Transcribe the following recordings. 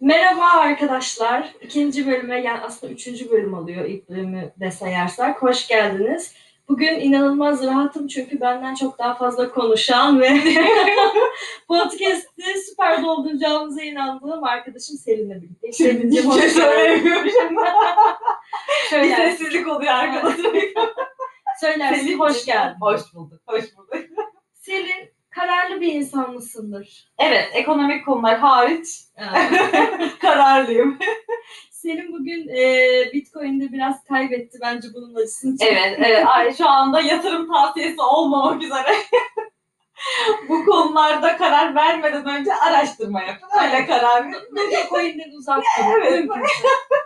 Merhaba arkadaşlar. İkinci bölüme yani aslında üçüncü bölüm oluyor ilk bölümü de sayarsak. Hoş geldiniz. Bugün inanılmaz rahatım çünkü benden çok daha fazla konuşan ve podcast'i süper dolduracağımıza inandığım arkadaşım Selin'le birlikte. Selin'cim hoş söylemiyorum. Bir Şöyle sessizlik oluyor arkadaşlar. söylersin hoş geldin. Hoş bulduk. Hoş bulduk. Selin kararlı bir insan mısındır? Evet, ekonomik konular hariç kararlıyım. Selin bugün e, Bitcoin'de biraz kaybetti. Bence bunun acısını çekti. Evet, evet. Ay, şu anda yatırım tavsiyesi olmamak üzere. Bu konularda karar vermeden önce araştırma yapın. Öyle karar verin. Bitcoin'den uzak durun. Evet.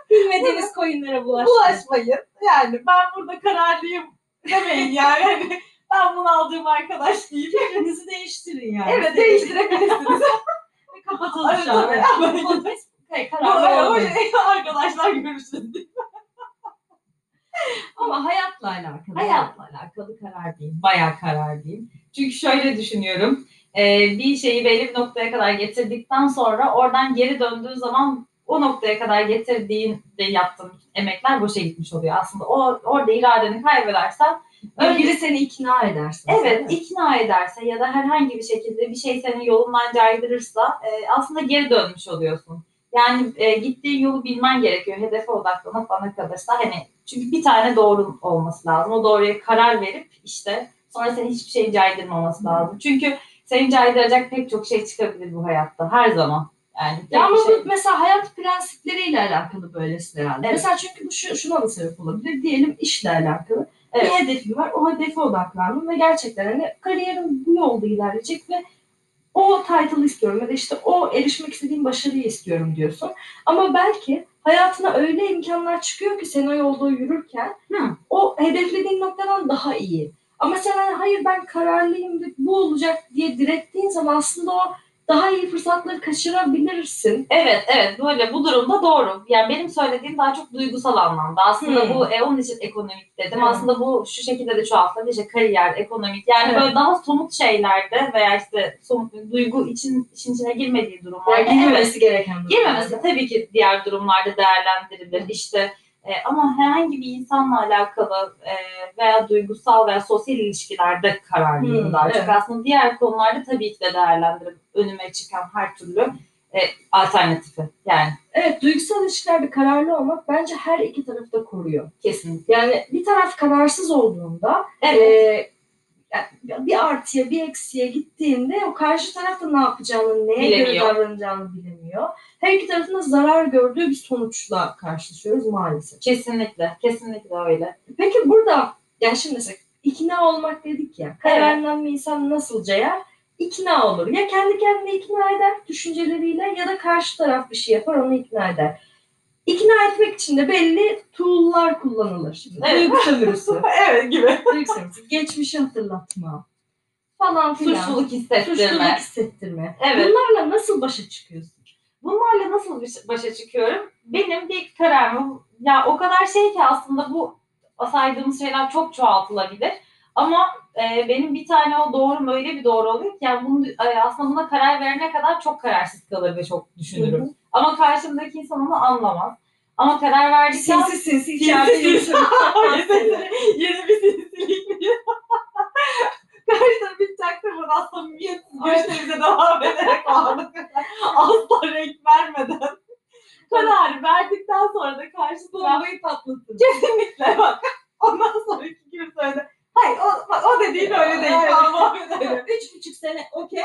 Bilmediğiniz coinlere bulaşmayın. Bulaşmayın. Yani ben burada kararlıyım demeyin yani. Ben bunu aldığım arkadaş değil. Fikrinizi değiştirin yani. Evet, değiştirebilirsiniz. Kapatalım şu an. bu- olmayın. Arkadaşlar görüşürüz. Ama hayatla alakalı. Hayatla alakalı karar değil. Bayağı karar değil. Çünkü şöyle düşünüyorum. Ee, bir şeyi belli bir noktaya kadar getirdikten sonra oradan geri döndüğün zaman o noktaya kadar getirdiğin de yaptığın emekler boşa gitmiş oluyor aslında. O orada iradeni kaybedersen Önce biri seni ikna edersin. Evet, ikna ederse ya da herhangi bir şekilde bir şey seni yolundan caydırırsa e, aslında geri dönmüş oluyorsun. Yani e, gittiğin yolu bilmen gerekiyor. Hedefe odaklanıp bana kalırsa hani çünkü bir tane doğru olması lazım. O doğruya karar verip işte sonra seni hiçbir şey caydırmaması lazım. Çünkü seni caydıracak pek çok şey çıkabilir bu hayatta her zaman. Yani Ya ama şey. bu mesela hayat prensipleriyle alakalı böylesi herhalde. Evet. Mesela çünkü bu şu, şuna da sebep olabilir. Diyelim işle alakalı. Evet. Bir hedefim var. O hedefe odaklandım ve gerçekten hani kariyerim bu yolda ilerleyecek ve o title istiyorum ya da işte o erişmek istediğim başarıyı istiyorum diyorsun. Ama belki hayatına öyle imkanlar çıkıyor ki sen o yolda yürürken Hı. o hedeflediğin noktadan daha iyi. Ama sen hani hayır ben kararlıyım bu olacak diye direttiğin zaman aslında o daha iyi fırsatları kaçırabilirsin. Evet evet böyle bu durumda doğru. Yani benim söylediğim daha çok duygusal anlamda. Aslında Hmm. bu e, onun için ekonomik dedim. Hmm. Aslında bu şu şekilde de çoğaltılabilir. İşte kariyer, ekonomik yani Evet. böyle daha somut şeylerde veya işte somut duygu için işin içine girmediği durumlarda. Yani girmemesi gereken durumlar. Girmemesi tabii ki diğer durumlarda değerlendirilir. İşte e, ama herhangi bir insanla alakalı e, veya duygusal veya sosyal ilişkilerde kararlıyım Hmm, daha çok. evet. Aslında diğer konularda tabii ki de değerlendiririm. Önüme çıkan her türlü e, alternatifi. Yani Evet duygusal ilişkilerde kararlı olmak bence her iki tarafı da koruyor. kesinlikle. Yani bir taraf kararsız olduğunda Evet. e, yani bir artıya bir eksiye gittiğinde o karşı taraf da ne yapacağını, neye göre Bilemiyor. davranacağını bilemiyor. Her iki tarafın da zarar gördüğü bir sonuçla karşılaşıyoruz maalesef. Kesinlikle. Kesinlikle öyle. Peki burada yani şimdi mesela ikna olmak dedik ya. Kararından bir insan nasıl cayar? İkna olur. Ya kendi kendine ikna eder düşünceleriyle ya da karşı taraf bir şey yapar onu ikna eder. İkna etmek için de belli tool'lar kullanılır. Şimdi Evet. duygu sömürüsü, evet gibi. duygu sömürüsü, geçmişi hatırlatma falan filan. Suçluluk hissettirme. Suçluluk hissettirme. Evet. Bunlarla nasıl başa çıkıyorsun? Bunlarla nasıl baş- başa çıkıyorum? Benim bir kararım ya o kadar şey ki aslında bu saydığımız şeyler çok çoğaltılabilir. Ama e, benim bir tane o doğrum öyle bir doğru oluyor ki yani bunu, e, aslında buna karar verene kadar çok kararsız kalır ve çok düşünürüm. Hı hı. Ama karşımdaki insan onu anlamaz. Ama karar verdikten Sinsi sinsi içeride yürüsün. Yeni bir sinsilik mi? Karşıda bir çaktırmadan samimiyetsiz görüşlerimize devam ederek vardık. Asla renk vermeden. Kararı verdikten sonra da karşı taraf Bombayı patlatın. kesinlikle bak. Ondan sonraki gibi söyledi. Hayır o, bak, o dediğin öyle değil. Evet. Tamam, Muhammed öyle. Üç buçuk sene okey.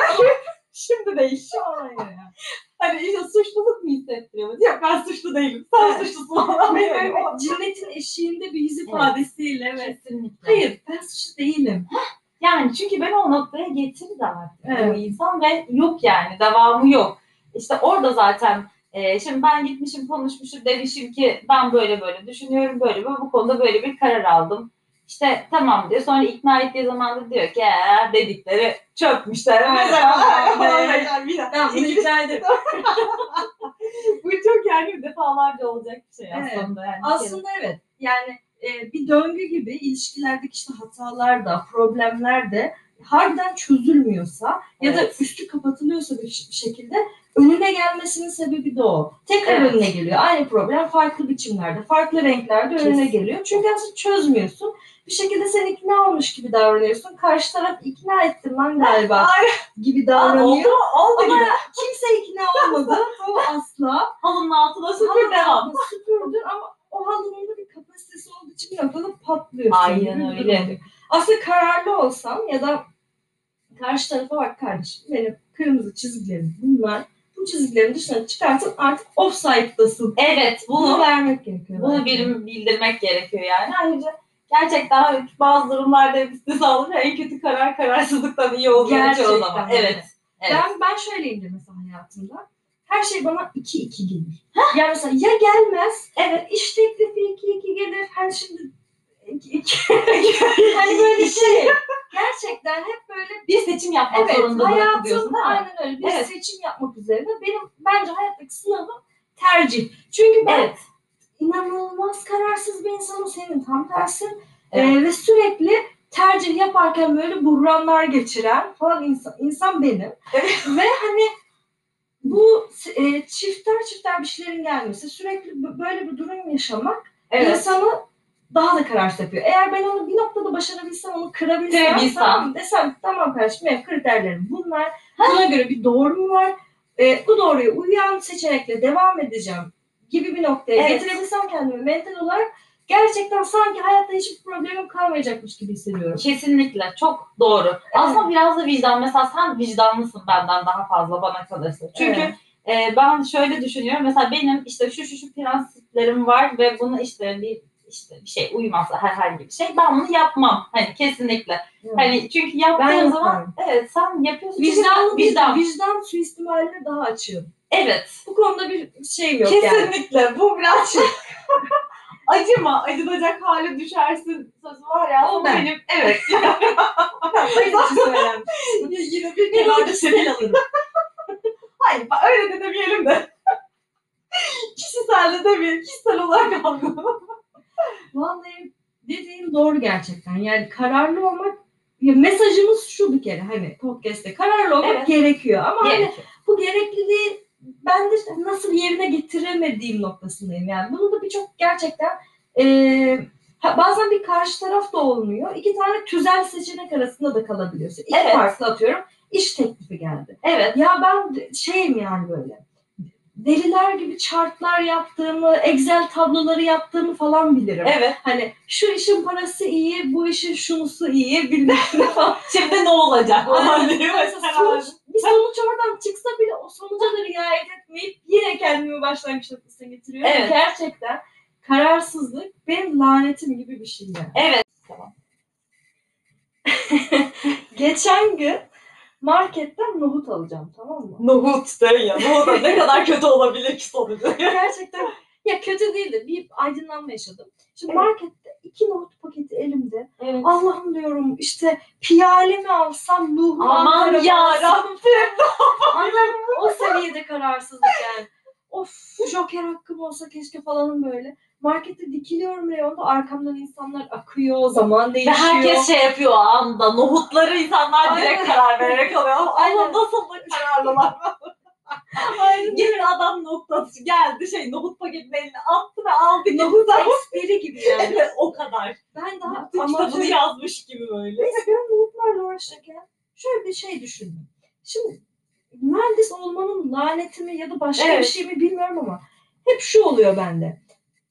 Şimdi değiş. Hayır ya. Hani işte suçluluk mu hissettiriyoruz? Yok ben suçlu değilim. Sen Evet. suçlusun falan. Evet, Böyle evet. o- Cinnetin eşiğinde bir yüz Evet. ifadesiyle evet. Kesinlikle. Hayır ben suçlu değilim. Yani çünkü ben o noktaya getirdi artık Evet. o insan ve yok yani devamı yok. İşte orada zaten e, şimdi ben gitmişim konuşmuşum demişim ki ben böyle böyle düşünüyorum böyle böyle bu konuda böyle bir karar aldım. İşte tamam diyor. Sonra ikna ettiği zaman da diyor ki "Ee, dedikleri ikna ederim. bu çok yani defalarca olacak bir şey Evet. aslında. Yani. Aslında evet. Yani e, bir döngü gibi ilişkilerdeki işte hatalar da, problemler de harbiden çözülmüyorsa ya da üstü kapatılıyorsa bir şekilde önüne gelmesinin sebebi de o. Tekrar Evet. önüne geliyor. Aynı problem farklı biçimlerde, farklı renklerde önüne Kesin. geliyor. Çünkü aslında çözmüyorsun. Bir şekilde sen ikna olmuş gibi davranıyorsun. Karşı taraf ikna ettim lan galiba gibi davranıyor. oldu? Oldu Ama gibi. kimse ikna olmadı. o asla. Halının altına süpür Halının devam. altında süpürdün ama o halının da bir kapasitesi olduğu için bir noktada patlıyorsun. Aynen öyle. Aslında kararlı olsam ya da karşı tarafa bak kardeşim benim kırmızı çizgilerim bunlar. Bu çizgilerin dışına çıkartıp artık offside'dasın. Evet Bunu bunu vermek gerekiyor. bunu birim bildirmek gerekiyor yani. Ayrıca gerçekten bazı durumlarda istisnalı ve en kötü karar kararsızlıktan iyi oluyor çoğu Gerçekten zaman. Evet. evet. Ben, ben şöyleyimdir mesela hayatımda. Her şey bana 2-2 gelir. Yani mesela ya gelmez, evet iş teklifi 2-2 gelir. Hani şimdi 2 hani böyle şey. Gerçekten hep böyle bir seçim yapmak evet zorunda hayatım diyorsun değil mi? aynen öyle bir Evet. seçim yapmak üzerine. Benim bence hayattaki sınavım tercih. Çünkü ben Evet. inanılmaz kararsız bir insanım. Senin tam tersin. Evet. Ee, ve sürekli tercih yaparken böyle buhranlar geçiren falan insan, insan benim. Evet. ve hani bu e, çifter çifter bir şeylerin gelmesi, sürekli böyle bir durum yaşamak Evet. insanı daha da kararsız yapıyor. Eğer ben onu bir noktada başarabilsem, onu kırabilsem, Kırabilsem. tamam desem tamam kardeşim benim kriterlerim bunlar. Buna göre bir doğru mu var? E, bu doğruya uyan seçenekle devam edeceğim gibi bir noktaya Evet. getirebilsem kendimi mental olarak gerçekten sanki hayatta hiçbir problemim kalmayacakmış gibi hissediyorum. Kesinlikle çok doğru. Aslında biraz da vicdan. Mesela sen vicdanlısın benden daha fazla bana kalırsa. Çünkü Evet. e, ben şöyle düşünüyorum. Mesela benim işte şu şu şu prensiplerim var ve bunu işte bir işte bir şey uymazsa herhangi bir şey ben bunu yapmam. Hani kesinlikle. Hani çünkü yaptığın Ben zaman yaparım. evet sen yapıyorsun. Vicdan. vicdan. vicdan suistimaline daha açığım. Evet. Bu konuda bir şeyim yok yani. Kesinlikle. Bu biraz şey. Acıma, acınacak hale düşersin sözü var ya. O ben. benim. Evet. Söylenmiş. Yine bir kenarda seni alırım. Hayır öyle de demeyelim de. Kişisel de demeyelim. Kişisel olarak algıladım. Vallahi dediğin doğru gerçekten. Yani kararlı olmak ya mesajımız şu bir kere hani podcast'te kararlı olmak Evet. gerekiyor ama hani Gerekiyor. bu gerekliliği ben de işte nasıl yerine getiremediğim noktasındayım. Yani bunu da birçok gerçekten ha- bazen bir karşı taraf da olmuyor. İki tane tüzel seçenek arasında da kalabiliyorsun. İki Evet. farklı atıyorum. İş teklifi geldi. Evet. Ya ben şeyim yani böyle. Deliler gibi chartlar yaptığımı, Excel tabloları yaptığımı falan bilirim. Evet. Hani şu işin parası iyi, bu işin şunusu iyi, bilmem ne falan. Şimdi ne olacak? Falan diyor sonuç, bir sonuç oradan çıksa bile o sonuca da riayet etmeyip yine kendimi başlangıç noktasına getiriyor. Evet. Gerçekten kararsızlık benim lanetim gibi bir şey yani. Evet. Geçen gün marketten nohut alacağım tamam mı? Nohut de ya. Nohut ne kadar kötü olabilir ki sonucu. Gerçekten ya kötü değil de bir aydınlanma yaşadım. Şimdi Evet. markette iki nohut paketi elimde. Evet. Allah'ım diyorum işte piyale mi alsam, Nuh'u Aman ya? Rabbim. O seviyede kararsızlık yani. Of joker hakkım olsa keşke falan böyle. Markette dikiliyorum reyonda arkamdan insanlar akıyor, zaman Ve değişiyor. herkes şey yapıyor anda. Nohutları insanlar direkt Aynen. karar vererek alıyor. Ama nasıl da kararlılar. Gelin adam noktası geldi şey nohut paketini eline attı ve aldı. Nohut eksperi gibi yani. Evet o kadar. Ben daha kitabını amatör yazmış gibi böyle. Neyse ben nohutlarla uğraşırken şöyle bir şey düşündüm. Şimdi mühendis olmanın laneti mi ya da başka Evet. bir şey mi bilmiyorum ama hep şu oluyor bende.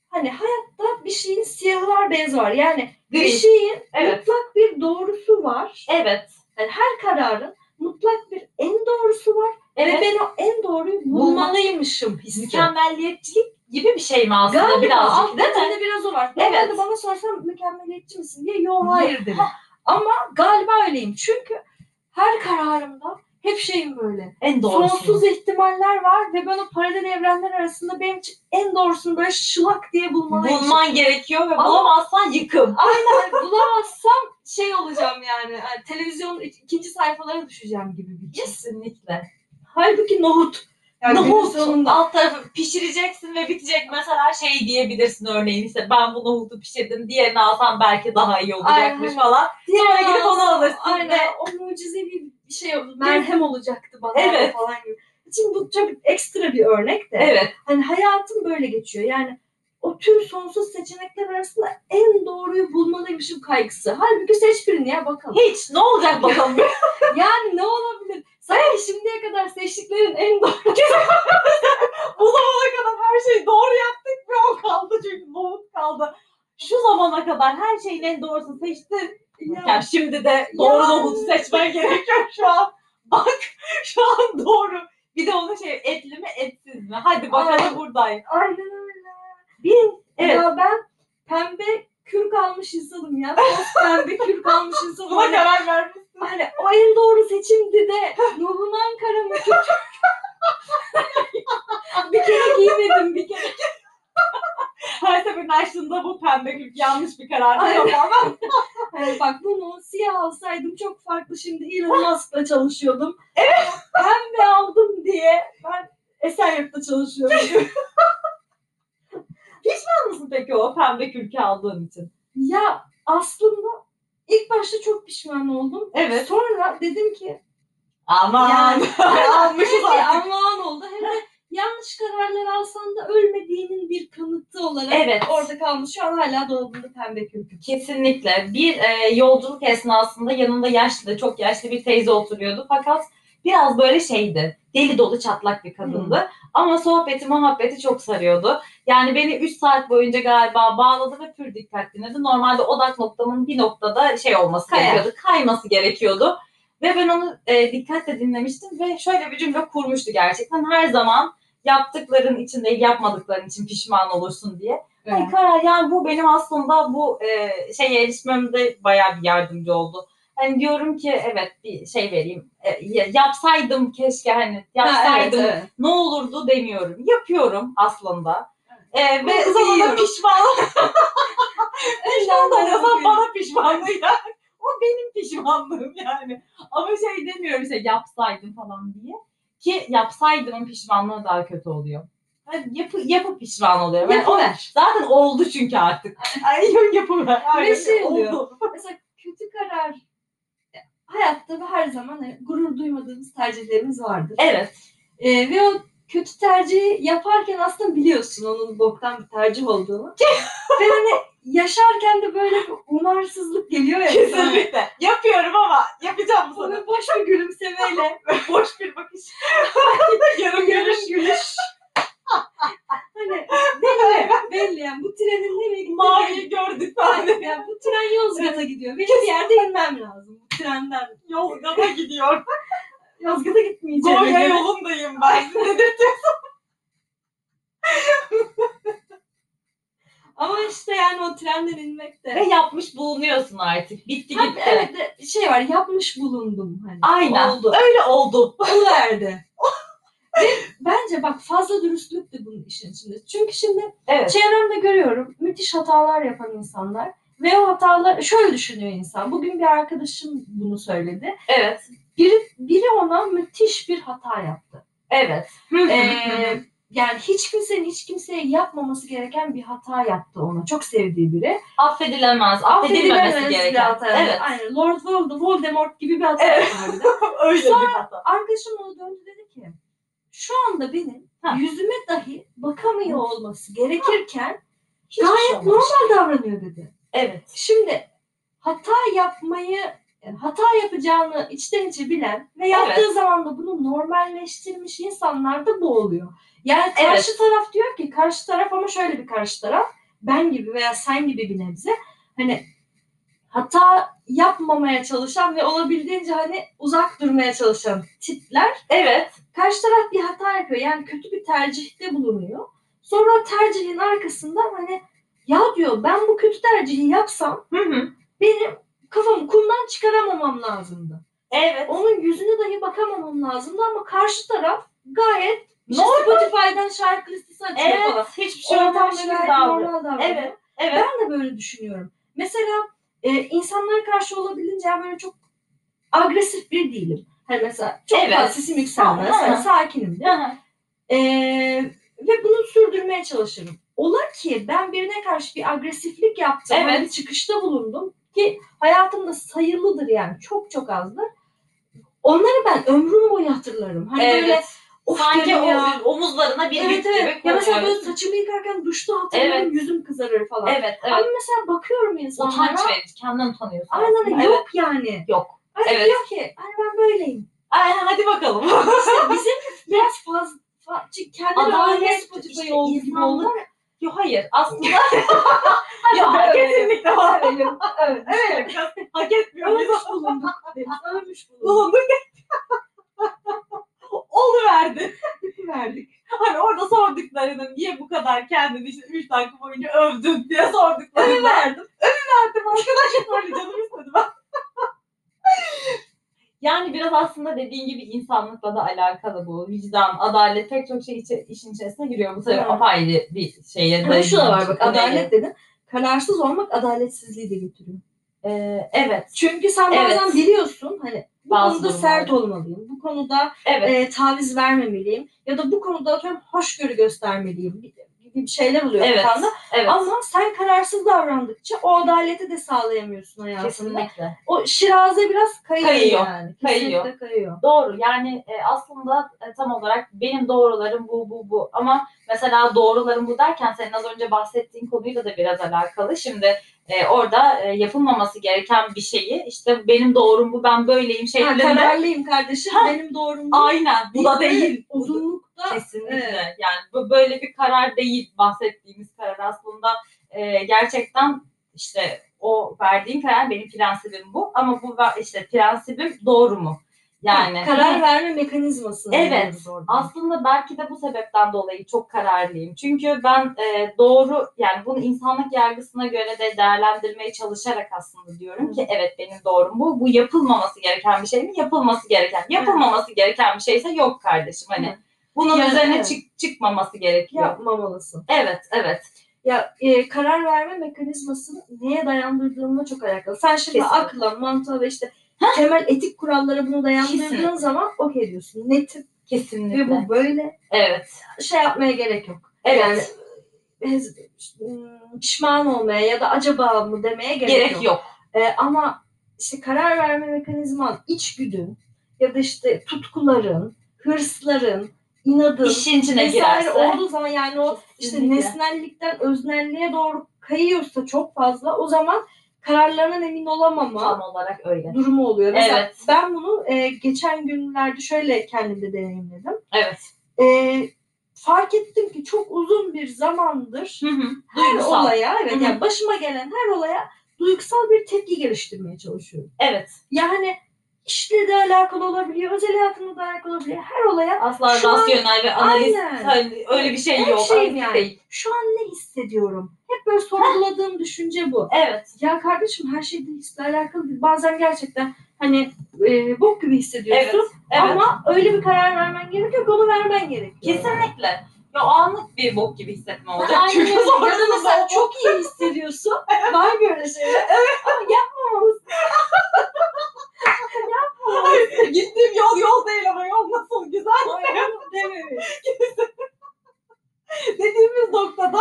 Hani hayatta bir şeyin siyahı var beyazı var. Yani bir şeyin Evet. mutlak bir doğrusu var. Evet. Yani her kararın mutlak bir en doğrusu var. Ve Evet. ben o en doğruyu bulmalıymışım hissi. Mükemmelliyetçilik gibi bir şey mi aslında Galiba birazcık değil mi? biraz o var. Evet. Normalde bana sorsan mükemmeliyetçi misin diye yok hayır derim. Ama galiba öyleyim. Çünkü her kararımda hep şeyim böyle. En doğrusu. Sonsuz ihtimaller var ve ben o paralel evrenler arasında benim için en doğrusunu böyle şılak diye bulmalıyım. Bulman gerekiyor ve Ama- bulamazsan yıkım. Aynen bulamazsam şey olacağım yani. yani televizyonun ik- ikinci sayfalara düşeceğim gibi bir. Kesinlikle. Halbuki nohut. Yani Nohut sonunda. alt tarafı pişireceksin ve bitecek. Mesela şey diyebilirsin örneğin işte ben bu nohutu pişirdim diğerini alsam belki daha iyi olacakmış Aynen. falan. Sonra Diğer gidip onu alırsın Aynen. ve O mucizevi bir şey oldu. Merhem olacaktı bana Evet. falan gibi. Şimdi bu tabii ekstra bir örnek de. evet Hani hayatım böyle geçiyor. Yani o tüm sonsuz seçenekler arasında en doğruyu bulmalıymışım kaygısı. Halbuki seç birini ya bakalım. hiç ne olacak bakalım. Yani ne olabilir? Sanki şimdiye kadar seçtiklerin en doğru. bu zamana kadar her şeyi doğru yaptık ve o kaldı çünkü nohut kaldı. Şu zamana kadar her şeyin en doğrusunu seçtin. Ya, Yani şimdi de doğru nohutu seçmen gerekiyor şu an. Bak şu an doğru. Bir de onun şey etli mi etsiz mi? Hadi bakalım Aynen. buradayım. aynen öyle. Bin. Evet. Ya ben pembe kürk almış insanım ya. Toz pembe kürk almış insanım. Buna karar vermişsin. Hani o en doğru seçimdi de Nuh'un Ankara mı bir kere giymedim bir kere. Her seferinde açtığında bu pembe kürk yanlış bir karar değil ama. Hani bak bunu siyah alsaydım çok farklı şimdi Elon Musk'la çalışıyordum. Evet. Pembe aldım diye ben Esenyurt'ta çalışıyorum. Pişman mısın peki o pembe kürkü aldığın için? ya aslında ilk başta çok pişman oldum. Evet. Sonra dedim ki Aman. Yani- almışız artık. aman oldu hem de yanlış kararlar alsan da ölmediğinin bir kanıtı olarak Evet. orada kalmış. Şu an hala dolabında pembe kürkü. Kesinlikle. Bir e, yolculuk esnasında yanında yaşlı, çok yaşlı bir teyze oturuyordu. Fakat biraz böyle şeydi. Deli dolu çatlak bir kadındı. Ama sohbeti, muhabbeti çok sarıyordu. Yani beni 3 saat boyunca galiba bağladı ve pür dikkat dinledi. Normalde odak noktamın bir noktada şey olması Kayar. gerekiyordu. Kayması gerekiyordu. Ve ben onu e, dikkatle dinlemiştim ve şöyle bir cümle kurmuştu gerçekten. Her zaman yaptıkların için değil yapmadıkların için pişman olursun diye. Ay Karar yani bu benim aslında bu e, şeye erişmemde bayağı bir yardımcı oldu. Hani diyorum ki evet bir şey vereyim. E, ya- yapsaydım keşke hani yapsaydım Ha, evet, evet. ne olurdu demiyorum. Yapıyorum aslında. E, ve Bunu sonra yiyorum. pişman pişman öpüyorum. bana pişmanlığı yani. O benim pişmanlığım yani. Ama şey demiyorum işte yapsaydım falan diye. Ki yapsaydım pişmanlığı daha kötü oluyor. Hani yapı, yapıp pişman oluyor. O- Yapıver. Zaten oldu çünkü artık. Ay yapıver. Aynen, şey oluyor. oldu. Mesela kötü karar hayatta ve her zaman hani gurur duymadığımız tercihlerimiz vardır. Evet. Ee, ve o kötü tercihi yaparken aslında biliyorsun onun boktan bir tercih olduğunu. ve hani yaşarken de böyle bir umarsızlık geliyor ya. Kesinlikle. Yapıyorum ama yapacağım bu sana. Onu boş bir gülümsemeyle Boş bir bakış. Yarım yarım gülüş. Hani belli, belli yani bu trenin nereye gittiğini Maviyi gördük ben. yani bu tren Yozgat'a gidiyor. Benim bir yerde inmem lazım bu trenden. Yolgada gidiyor. Yozgat'a gitmeyeceğim. Goya yolundayım ben. Ama işte yani o trenden inmek de. Ve yapmış bulunuyorsun artık. Bitti gitti. evet de şey var yapmış bulundum. Hani. Aynen. Oldu. Öyle oldu. Oluverdi. Ve bence bak fazla dürüstlük de bunun işin içinde. Çünkü şimdi Evet. çevremde görüyorum müthiş hatalar yapan insanlar. Ve o hatalar şöyle düşünüyor insan. Bugün bir arkadaşım bunu söyledi. Evet. Biri, biri ona müthiş bir hata yaptı. Evet. Ee, yani hiç kimsenin hiç kimseye yapmaması gereken bir hata yaptı ona. Çok sevdiği biri. Affedilemez. Affedilmemesi Affedilemez bir gereken. hata. Evet. Aynen. Lord Vold- Voldemort gibi bir hata Evet. de. Öyle Sonra- bir hata. Arkadaşım ona döndü dedi ki şu anda benim Ha. yüzüme dahi bakamıyor olması gerekirken Hiçbir şey gayet olmamış. normal davranıyor dedi. Evet. Şimdi hata yapmayı hata yapacağını içten içe bilen ve yaptığı Evet. zaman da bunu normalleştirmiş insanlar da bu oluyor. Yani karşı taraf diyor ki karşı taraf ama şöyle bir karşı taraf ben gibi veya sen gibi bir nebze hani hata yapmamaya çalışan ve olabildiğince hani uzak durmaya çalışan tipler Evet. karşı taraf bir hata yapıyor. Yani kötü bir tercihte bulunuyor. Sonra o tercihin arkasında hani ya diyor ben bu kötü tercihi yapsam Hı hı. benim kafamı kumdan çıkaramamam lazımdı. Evet. Onun yüzüne dahi bakamamam lazımdı ama karşı taraf gayet işte. Spotify'dan şarkı listesi açıyor Evet. falan. Hiçbir şey olmamış gibi davranıyor. Evet. Evet. Ben de böyle düşünüyorum. Mesela e, insanlara karşı olabildiğince yani böyle çok agresif bir değilim. Hani mesela çok Evet. fazla sesim yükselmez. Ha, ha. Hani sakinim de. Hı hı. Ee, ve bunu sürdürmeye çalışırım. Ola ki ben birine karşı bir agresiflik yaptım. Evet. hani çıkışta bulundum ki hayatımda sayılıdır yani çok çok azdır. Onları ben ömrüm boyu hatırlarım. Hani böyle evet. Of Sanki o omuzlarına bir Evet yük evet. gibi Ya mesela böyle koyuyorsun. saçımı yıkarken duşta hatırlarım Evet. yüzüm kızarır falan. Evet, Ama evet. mesela bakıyorum insanlara. Utanç verici. Kendini utanıyorsun. Aynen aslında. yok yani. Yok. Hani Evet. diyor ki hani ben böyleyim. Ay, hadi bakalım. İşte bizim biraz fazla fa- çünkü kendini Adalet, adalet Spotify işte yol gibi insanlık. oldu. Yok hayır. Aslında ya Böyle. kesinlikle var. Evet. evet. Evet. Hak etmiyor muyuz? Ölmüş bulunduk. Ölmüş bulunduk. Bulunduk. Oluverdi. verdik. Hani orada sorduklarının niye bu kadar kendini işte 3 dakika boyunca övdün diye sorduklarını verdim. Övüverdim arkadaşlar böyle canım istedi ben. Yani biraz aslında dediğin gibi insanlıkla da alakalı bu. Vicdan, adalet pek çok şey içi- işin içerisine giriyor. Bu tabii Evet. apayrı bir şeye. Ama şu da var bak adalet dedin. Kararsız olmak adaletsizliği de getiriyor. Ee, evet. Çünkü sen Evet. bazen biliyorsun hani bu Bazı konuda durumlarda. sert olmalıyım. Bu konuda Evet. e, taviz vermemeliyim. Ya da bu konuda atıyorum hoşgörü göstermeliyim gibi gibi şeyler oluyor Evet. kafanda. evet. Ama sen kararsız davrandıkça o adaleti de sağlayamıyorsun hayatında. Kesinlikle. O şiraze biraz kayıyor, Kayıyor, yani. kayıyor. Kesinlikle kayıyor. Doğru. Yani e, aslında e, tam olarak benim doğrularım bu bu bu. Ama mesela doğrularım bu derken senin az önce bahsettiğin konuyla da biraz alakalı. Şimdi e, orada e, yapılmaması gereken bir şeyi işte benim doğrum bu ben böyleyim Ha, şeklinde. kararlıyım kardeşim. Ha. Benim doğrum bu. Aynen. Bu da değil. Uzunlukta Kesinlikle. Evet. Yani bu böyle bir karar değil bahsettiğimiz karar aslında e, gerçekten işte o verdiğin karar benim prensibim bu ama bu işte prensibim doğru mu? Yani karar verme mekanizmasını Evet. aslında belki de bu sebepten dolayı çok kararlıyım. Çünkü ben e, doğru yani bunu insanlık yargısına göre de değerlendirmeye çalışarak aslında diyorum ki evet benim doğrum bu. Bu yapılmaması gereken bir şey mi? Yapılması gereken. Yapılmaması gereken bir şeyse yok kardeşim hani. Bunun Yani üzerine evet. çık, çıkmaması gerekiyor. yapmamalısın. Evet, evet. Ya e, karar verme mekanizmasını neye dayandırdığınla çok alakalı. Sen şimdi Kesinlikle. akla, mantığa ve işte temel etik kurallara bunu dayandırdığın zaman okey diyorsun. Netim Kesinlikle. ve bu böyle. Evet. Şey yapmaya gerek yok. Evet. Yani pişman olmaya ya da acaba mı demeye gerek, gerek yok. yok. E, ama işte karar verme mekanizman, içgüdün ya da işte tutkuların, hırsların, inadın İşin içine girerse. olduğu zaman yani o işte nesnellikten öznelliğe doğru kayıyorsa çok fazla o zaman kararlarından emin olamama Tam olarak öyle. durumu oluyor. Mesela Evet. ben bunu e, geçen günlerde şöyle kendimde deneyimledim. Evet. E, fark ettim ki çok uzun bir zamandır Hı hı. her Duygusal. olaya, evet Hı hı. yani başıma gelen her olaya duygusal bir tepki geliştirmeye çalışıyorum. Evet. Yani işle de alakalı olabiliyor, özel hayatımla da alakalı olabiliyor. Her olaya Asla Şu an- rasyonel ve analiz Aynen. öyle- öyle bir şey Her yok. şeyim yani. değil. şu an ne hissediyorum? Hep böyle sorguladığım düşünce bu. Evet. Ya kardeşim her şey de hisle alakalı değil. Bazen gerçekten hani e, bok gibi hissediyorsun. Evet. Evet. Ama öyle bir karar vermen gerekiyor ki onu vermen gerekiyor. Kesinlikle. Ya anlık bir bok gibi hissetme olacak. Aynen Çünkü. Ya da mesela çok iyi hissediyorsun. Var böyle şeyler. Ama yapmamalısın. Gittiğim yol yol değil ama yol nasıl güzel. Dememiş. Dediğimiz noktada.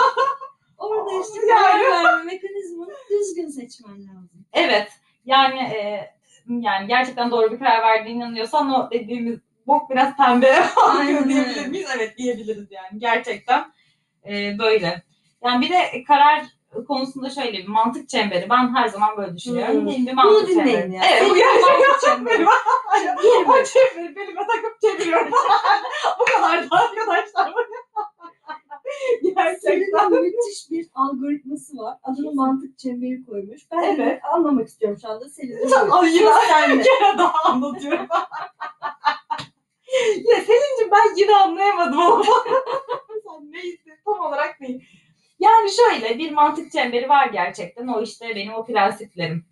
Orada işte Yani. karar verme mekanizmanı düzgün seçmen lazım. Evet. Yani e, yani gerçekten doğru bir karar verdiğine inanıyorsan o dediğimiz bok biraz pembe Aynen diyebilir miyiz? Evet diyebiliriz yani. Gerçekten e, böyle. Yani bir de karar konusunda şöyle bir mantık çemberi. Ben her zaman böyle düşünüyorum. Hmm. Bir Bunu mantık dinleyin çemberi. ya. Evet bu mantık çemberi. O çemberi belime takıp çeviriyorum. bu kadar da arkadaşlar. Gerçekten. Müthiş bir algoritması var. Adını mantık çemberi koymuş. Ben Evet. de anlamak istiyorum şu anda Selin'in. Ay yine bir kere daha anlatıyorum. ya Selin'cim ben yine anlayamadım ama. Sen neyse tam olarak değil. Yani şöyle bir mantık çemberi var gerçekten. O işte benim o prensiplerim.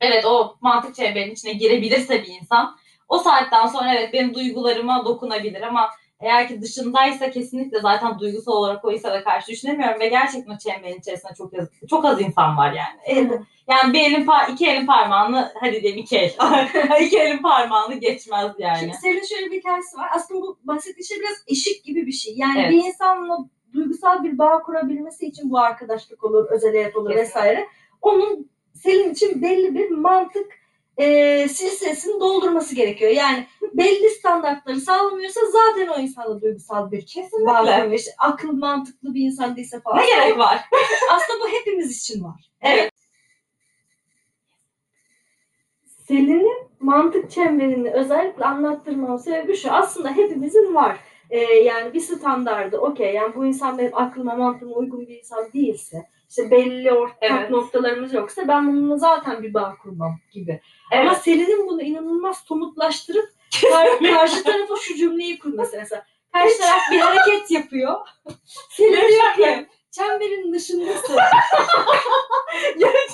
Evet o mantık çemberinin içine girebilirse bir insan o saatten sonra evet benim duygularıma dokunabilir ama eğer ki dışındaysa kesinlikle zaten duygusal olarak o insana karşı düşünemiyorum ve gerçekten o çemberin içerisinde çok az, çok az insan var yani. Yani bir elin iki elin parmağını hadi diyelim iki el. iki elin parmağını geçmez yani. Şimdi Selin'in şöyle bir hikayesi var. Aslında bu bahsettiği şey biraz eşik gibi bir şey. Yani Evet. bir insanla duygusal bir bağ kurabilmesi için bu arkadaşlık olur, özel hayat olur Kesinlikle. vesaire. Onun Selin için belli bir mantık e, silsilesini doldurması gerekiyor. Yani belli standartları sağlamıyorsa zaten o insanla duygusal bir bağ Kesinlikle. kurmuyor. İşte akıl mantıklı bir insan değilse falan. Ne gerek var? Aslında bu hepimiz için var. Evet. Selin'in mantık çemberini özellikle anlattırmam sebebi şu. Aslında hepimizin var. Ee, yani bir standardı okey yani bu insan benim aklıma mantığıma uygun bir insan değilse işte belli ortak Evet. noktalarımız yoksa ben bununla zaten bir bağ kurmam gibi. Ama Evet. Selin'in bunu inanılmaz somutlaştırıp kar- karşı tarafa şu cümleyi kurması mesela. Karşı taraf bir hareket yapıyor. Selin diyor ki çemberin dışındasın.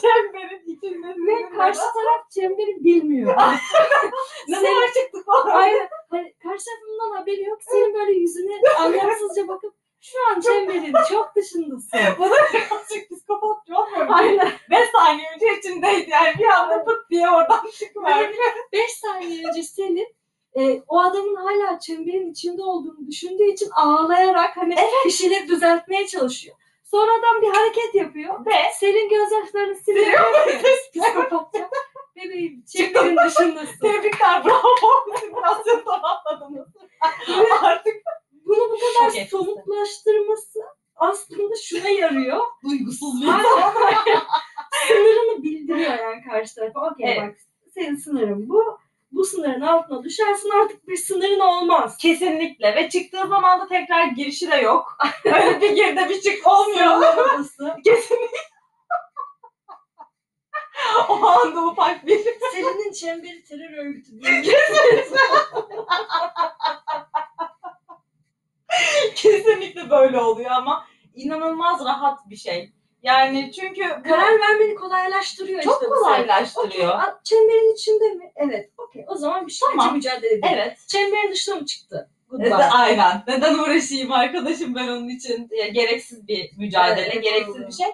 Çemberin içinde. Ve karşı taraf çemberi bilmiyor. Zaman çıktık falan. Aynen. Hani karşı tarafından haberi yok. Senin böyle yüzüne anlamsızca bakıp şu an çemberin çok dışındasın. Bana birazcık psikopatça olmuyor mu? Aynen. 5 saniye önce içindeydi yani bir anda pıt diye oradan çıkıverdi. 5 saniye önce senin e, o adamın hala çemberin içinde olduğunu düşündüğü için ağlayarak hani bir şeyleri düzeltmeye çalışıyor. Sonra adam bir hareket yapıyor. Ve Selin gözyaşlarını siliyor. Psikopatça. Bebeğim çemberin dışındasın. tebrikler bravo simülasyon tamamladınız. Artık Bunu bu kadar etkisi. somutlaştırması aslında şuna yarıyor. duygusuz bir sınırını bildiriyor yani karşı tarafa. Okey Evet. bak senin sınırın bu. Bu sınırın altına düşersin artık bir sınırın olmaz. Kesinlikle ve çıktığı zaman da tekrar girişi de yok. Öyle bir girde bir çık olmuyor. Kesinlikle. o anda ufak bir Selin'in çemberi terör örgütü diye. kesinlikle böyle oluyor ama inanılmaz rahat bir şey. Yani çünkü bu Karar vermeni kolaylaştırıyor çok işte bu kolaylaştırıyor. Okey, a- çemberin içinde mi? Evet. Okey. O zaman bir şeyle Tamam. mücadele edelim. Evet. Çemberin dışına mı çıktı? Goodbye. E, Aynen. Neden uğraşayım arkadaşım ben onun için? Ya, gereksiz bir mücadele, Evet, gereksiz doğru. bir şey.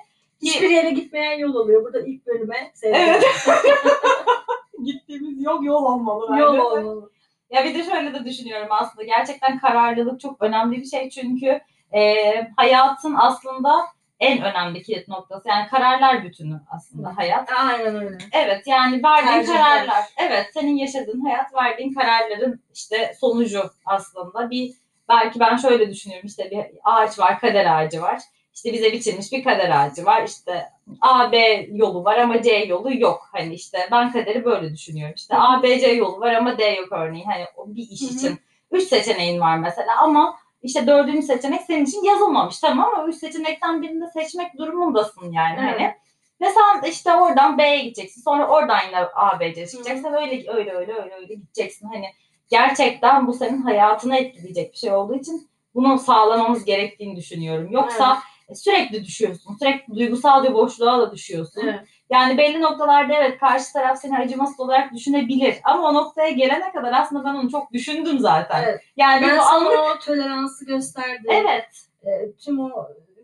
Hiçbir yere gitmeyen yol oluyor. Burada ilk bölüme sevdim. Evet. Gittiğimiz yol yol olmalı bence. Yol olmalı. Ya bir de şöyle de düşünüyorum aslında. Gerçekten kararlılık çok önemli bir şey. Çünkü e, hayatın aslında en önemli kilit noktası. Yani kararlar bütünü aslında hayat. Aynen öyle. Evet yani verdiğin Tercihler. kararlar. Evet senin yaşadığın hayat verdiğin kararların işte sonucu aslında. Bir belki ben şöyle düşünüyorum işte bir ağaç var kader ağacı var. İşte bize biçilmiş bir kader ağacı var. İşte A, B yolu var ama C yolu yok. Hani işte ben kaderi böyle düşünüyorum. İşte A, B, C yolu var ama D yok örneğin. Hani bir iş Hı hı. için. Üç seçeneğin var mesela ama işte dördüncü seçenek senin için yazılmamış tamam ama üç seçenekten birini de seçmek durumundasın yani Evet. hani. Ve sen işte oradan B'ye gideceksin. Sonra oradan yine A, B, C çıkacaksın. Öyle öyle öyle öyle öyle gideceksin. Hani gerçekten bu senin hayatını etkileyecek bir şey olduğu için bunu sağlamamız gerektiğini düşünüyorum. Yoksa sürekli düşüyorsun. Sürekli duygusal bir boşluğa da düşüyorsun. Evet. Yani belli noktalarda evet karşı taraf seni acımasız olarak düşünebilir. Ama o noktaya gelene kadar aslında ben onu çok düşündüm zaten. Evet. Yani Ben sana anlık o toleransı gösterdim. evet E, tüm o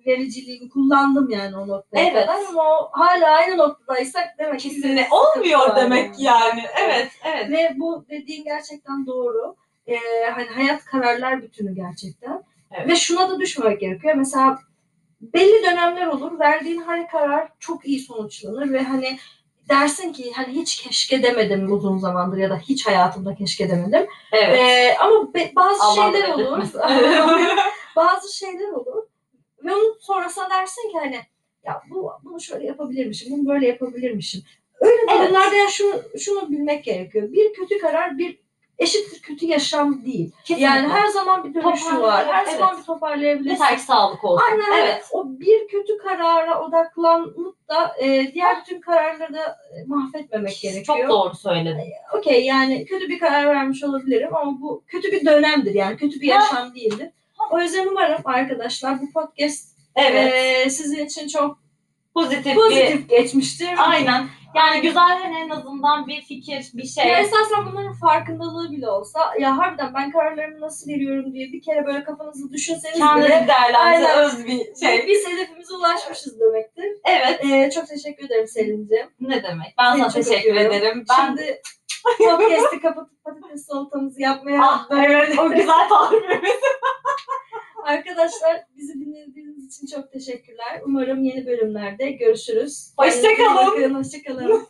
vericiliğimi kullandım yani o noktaya Evet. kadar ama o hala aynı noktadaysak demek ki kesinlikle olmuyor demek yani. Evet evet. Ve bu dediğin gerçekten doğru. E, hani hayat kararlar bütünü gerçekten. Evet. Ve şuna da düşmemek gerekiyor. Mesela belli dönemler olur. Verdiğin her karar çok iyi sonuçlanır ve hani dersin ki hani hiç keşke demedim uzun zamandır ya da hiç hayatımda keşke demedim. Evet. E, ama be- bazı Allah şeyler olur. bazı şeyler olur. Ve onun sonrasında dersin ki hani ya bu bunu şöyle yapabilirmişim, bunu böyle yapabilirmişim. Öyle Evet. durumlarda ya şunu, şunu bilmek gerekiyor. Bir kötü karar bir eşittir kötü yaşam değil. Kesinlikle. Yani her zaman bir dönüşü var. Her Evet. zaman bir toparlayabilirsin. Yeter ki sağlık olsun. Aynen evet. O bir kötü karara odaklanıp da e, diğer bütün kararları da e, mahvetmemek gerekiyor. Çok doğru söyledin. Okey yani kötü bir karar vermiş olabilirim ama bu kötü bir dönemdir yani kötü bir Ha. yaşam değildir. O yüzden umarım arkadaşlar bu podcast Evet. e, sizin için çok pozitif, bir pozitif geçmiştir. aynen. Yani güzel hani en azından bir fikir, bir şey. Ya esasen bunların farkındalığı bile olsa ya harbiden ben kararlarımı nasıl veriyorum diye bir kere böyle kafanızı düşünseniz Kendinizi bile Aynen. öz bir şey. biz hedefimize ulaşmışız demektir. Evet, Ee, çok teşekkür ederim Selin'ciğim. ne demek? Ben Seni sana teşekkür öpüyorum. ederim. Ben Şimdi podcast'i kapatıp patates salatamızı yapmaya Ah, evet, o güzel tarifimiz. Arkadaşlar bizi dinlediğiniz için çok teşekkürler. Umarım yeni bölümlerde görüşürüz. Hoşça Kendinize iyi kalın. bakın, Hoşçakalın.